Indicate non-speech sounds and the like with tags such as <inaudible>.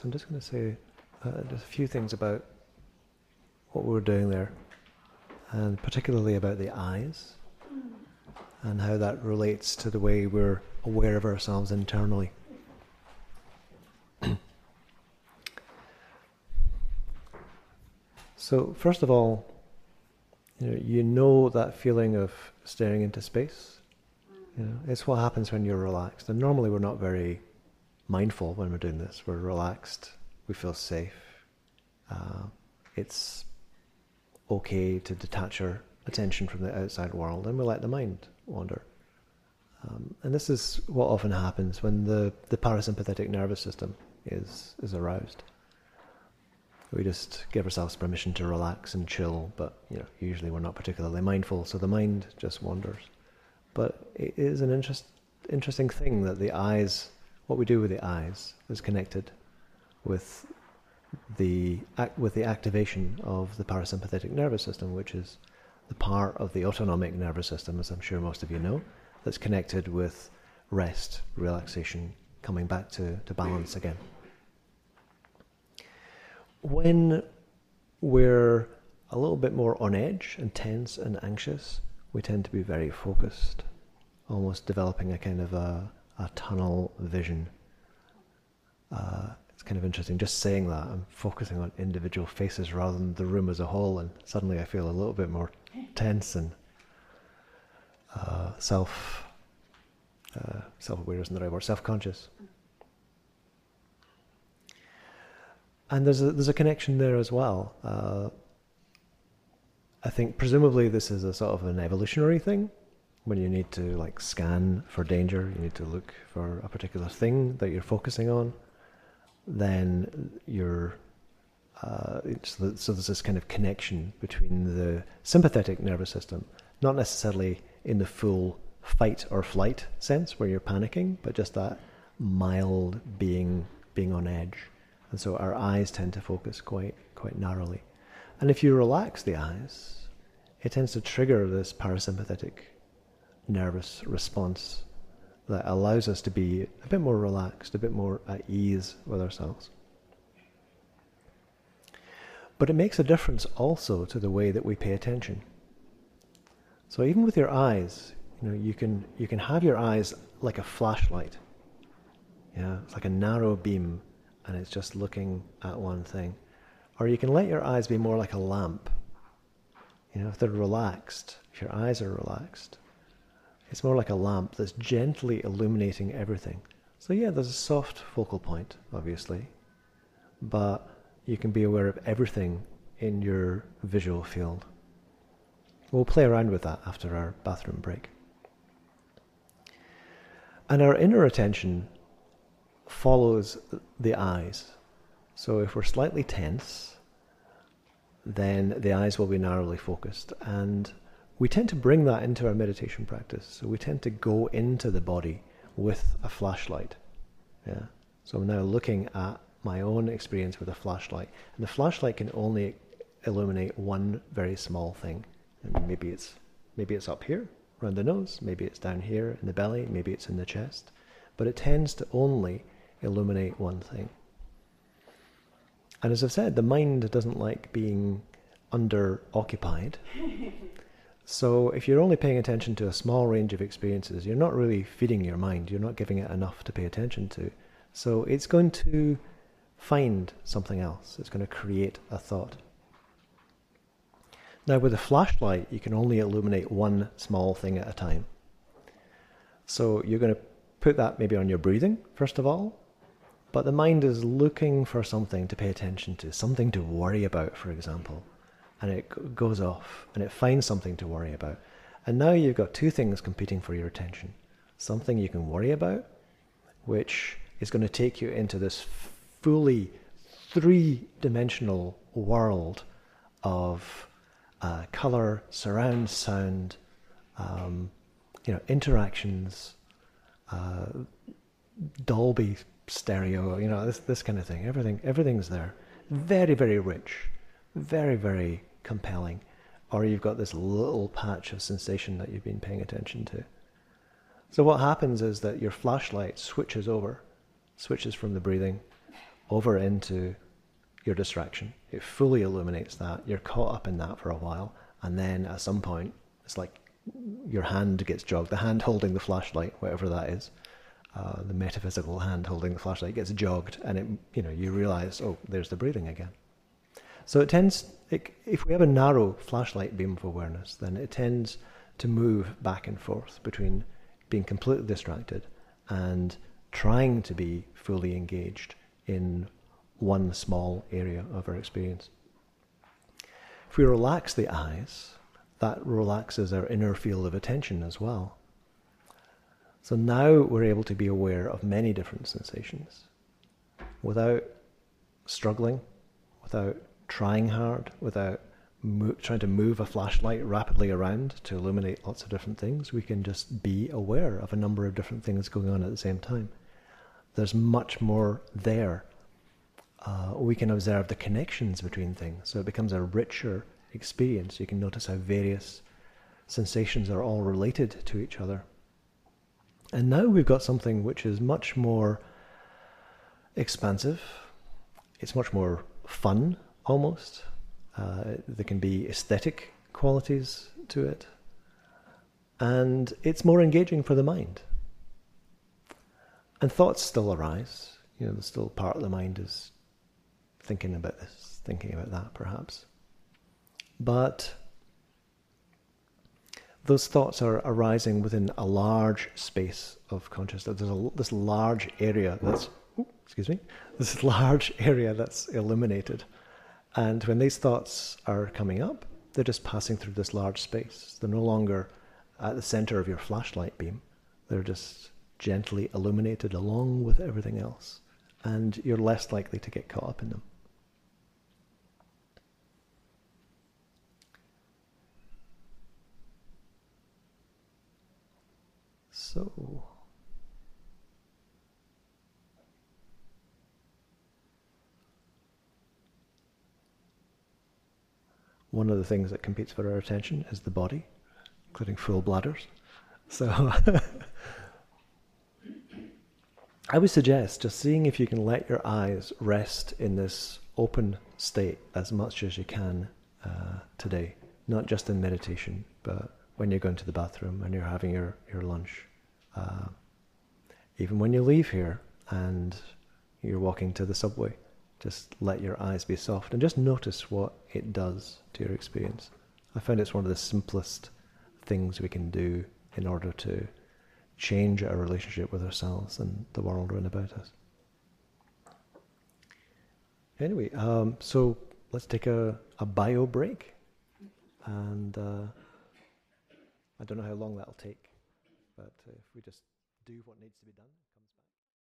So I'm just going to say uh, just a few things about what we were doing there, and particularly about the eyes and how that relates to the way we're aware of ourselves internally. <clears throat> so, first of all, you know, you know that feeling of staring into space. You know, it's what happens when you're relaxed. And normally we're not very mindful when we're doing this. We're relaxed, we feel safe. Uh, it's okay to detach our attention from the outside world and we let the mind wander. Um, and this is what often happens when the, the parasympathetic nervous system is, is aroused. We just give ourselves permission to relax and chill, but you know, usually we're not particularly mindful, so the mind just wanders. But it is an interest, interesting thing that the eyes, what we do with the eyes, is connected with the with the activation of the parasympathetic nervous system, which is the part of the autonomic nervous system, as I'm sure most of you know, that's connected with rest, relaxation, coming back to, to balance again. When we're a little bit more on edge and tense and anxious, we tend to be very focused, almost developing a kind of a, a tunnel vision. Uh, it's kind of interesting just saying that. I'm focusing on individual faces rather than the room as a whole, and suddenly I feel a little bit more tense and uh, self uh, self aware isn't the right word self conscious. And there's a, there's a connection there as well. Uh, I think presumably this is a sort of an evolutionary thing. When you need to like scan for danger, you need to look for a particular thing that you're focusing on. Then you're uh, so, so there's this kind of connection between the sympathetic nervous system, not necessarily in the full fight or flight sense where you're panicking, but just that mild being being on edge. And so our eyes tend to focus quite quite narrowly. And if you relax the eyes, it tends to trigger this parasympathetic nervous response that allows us to be a bit more relaxed, a bit more at ease with ourselves. But it makes a difference also to the way that we pay attention. So even with your eyes, you know, you can you can have your eyes like a flashlight. Yeah, it's like a narrow beam and it's just looking at one thing. Or you can let your eyes be more like a lamp. You know, if they're relaxed, if your eyes are relaxed, it's more like a lamp that's gently illuminating everything. So yeah, there's a soft focal point, obviously, but you can be aware of everything in your visual field. We'll play around with that after our bathroom break. And our inner attention follows the eyes. So if we're slightly tense, then the eyes will be narrowly focused. And we tend to bring that into our meditation practice. So we tend to go into the body with a flashlight. Yeah. So I'm now looking at my own experience with a flashlight. And the flashlight can only illuminate one very small thing. And maybe it's maybe it's up here around the nose, maybe it's down here in the belly, maybe it's in the chest. But it tends to only illuminate one thing. And as I've said, the mind doesn't like being under occupied. <laughs> so if you're only paying attention to a small range of experiences, you're not really feeding your mind. You're not giving it enough to pay attention to. So it's going to find something else. It's going to create a thought. Now, with a flashlight, you can only illuminate one small thing at a time. So you're going to put that maybe on your breathing, first of all. But the mind is looking for something to pay attention to, something to worry about, for example. And it goes off and it finds something to worry about. And now you've got two things competing for your attention something you can worry about, which is going to take you into this fully three dimensional world of uh, color, surround sound, um, you know, interactions, uh, Dolby stereo, you know, this this kind of thing. Everything everything's there. Very very rich, very very compelling. Or you've got this little patch of sensation that you've been paying attention to. So what happens is that your flashlight switches over, switches from the breathing over into your distraction. It fully illuminates that. You're caught up in that for a while, and then at some point, it's like your hand gets jogged. The hand holding the flashlight, whatever that is, uh, the metaphysical hand holding the flashlight gets jogged, and it, you know, you realize, oh, there's the breathing again. So it tends, it, if we have a narrow flashlight beam of awareness, then it tends to move back and forth between being completely distracted and trying to be fully engaged in one small area of our experience. If we relax the eyes, that relaxes our inner field of attention as well. So now we're able to be aware of many different sensations without struggling, without trying hard, without mo- trying to move a flashlight rapidly around to illuminate lots of different things. We can just be aware of a number of different things going on at the same time. There's much more there. Uh, we can observe the connections between things, so it becomes a richer experience. You can notice how various sensations are all related to each other. And now we've got something which is much more expansive, it's much more fun almost. Uh, there can be aesthetic qualities to it, and it's more engaging for the mind. And thoughts still arise. You know, there's still part of the mind is thinking about this, thinking about that, perhaps. But those thoughts are arising within a large space of consciousness. There's a, this large area that's, excuse me, <laughs> this large area that's illuminated. And when these thoughts are coming up, they're just passing through this large space. They're no longer at the center of your flashlight beam. They're just gently illuminated along with everything else. And you're less likely to get caught up in them. So, one of the things that competes for our attention is the body, including full bladders. So, <laughs> I would suggest just seeing if you can let your eyes rest in this open state as much as you can uh, today, not just in meditation, but when you're going to the bathroom and you're having your, your lunch. Uh, even when you leave here and you're walking to the subway, just let your eyes be soft and just notice what it does to your experience. I find it's one of the simplest things we can do in order to change our relationship with ourselves and the world around about us. Anyway, um, so let's take a, a bio break. And uh, I don't know how long that'll take. But if we just do what needs to be done.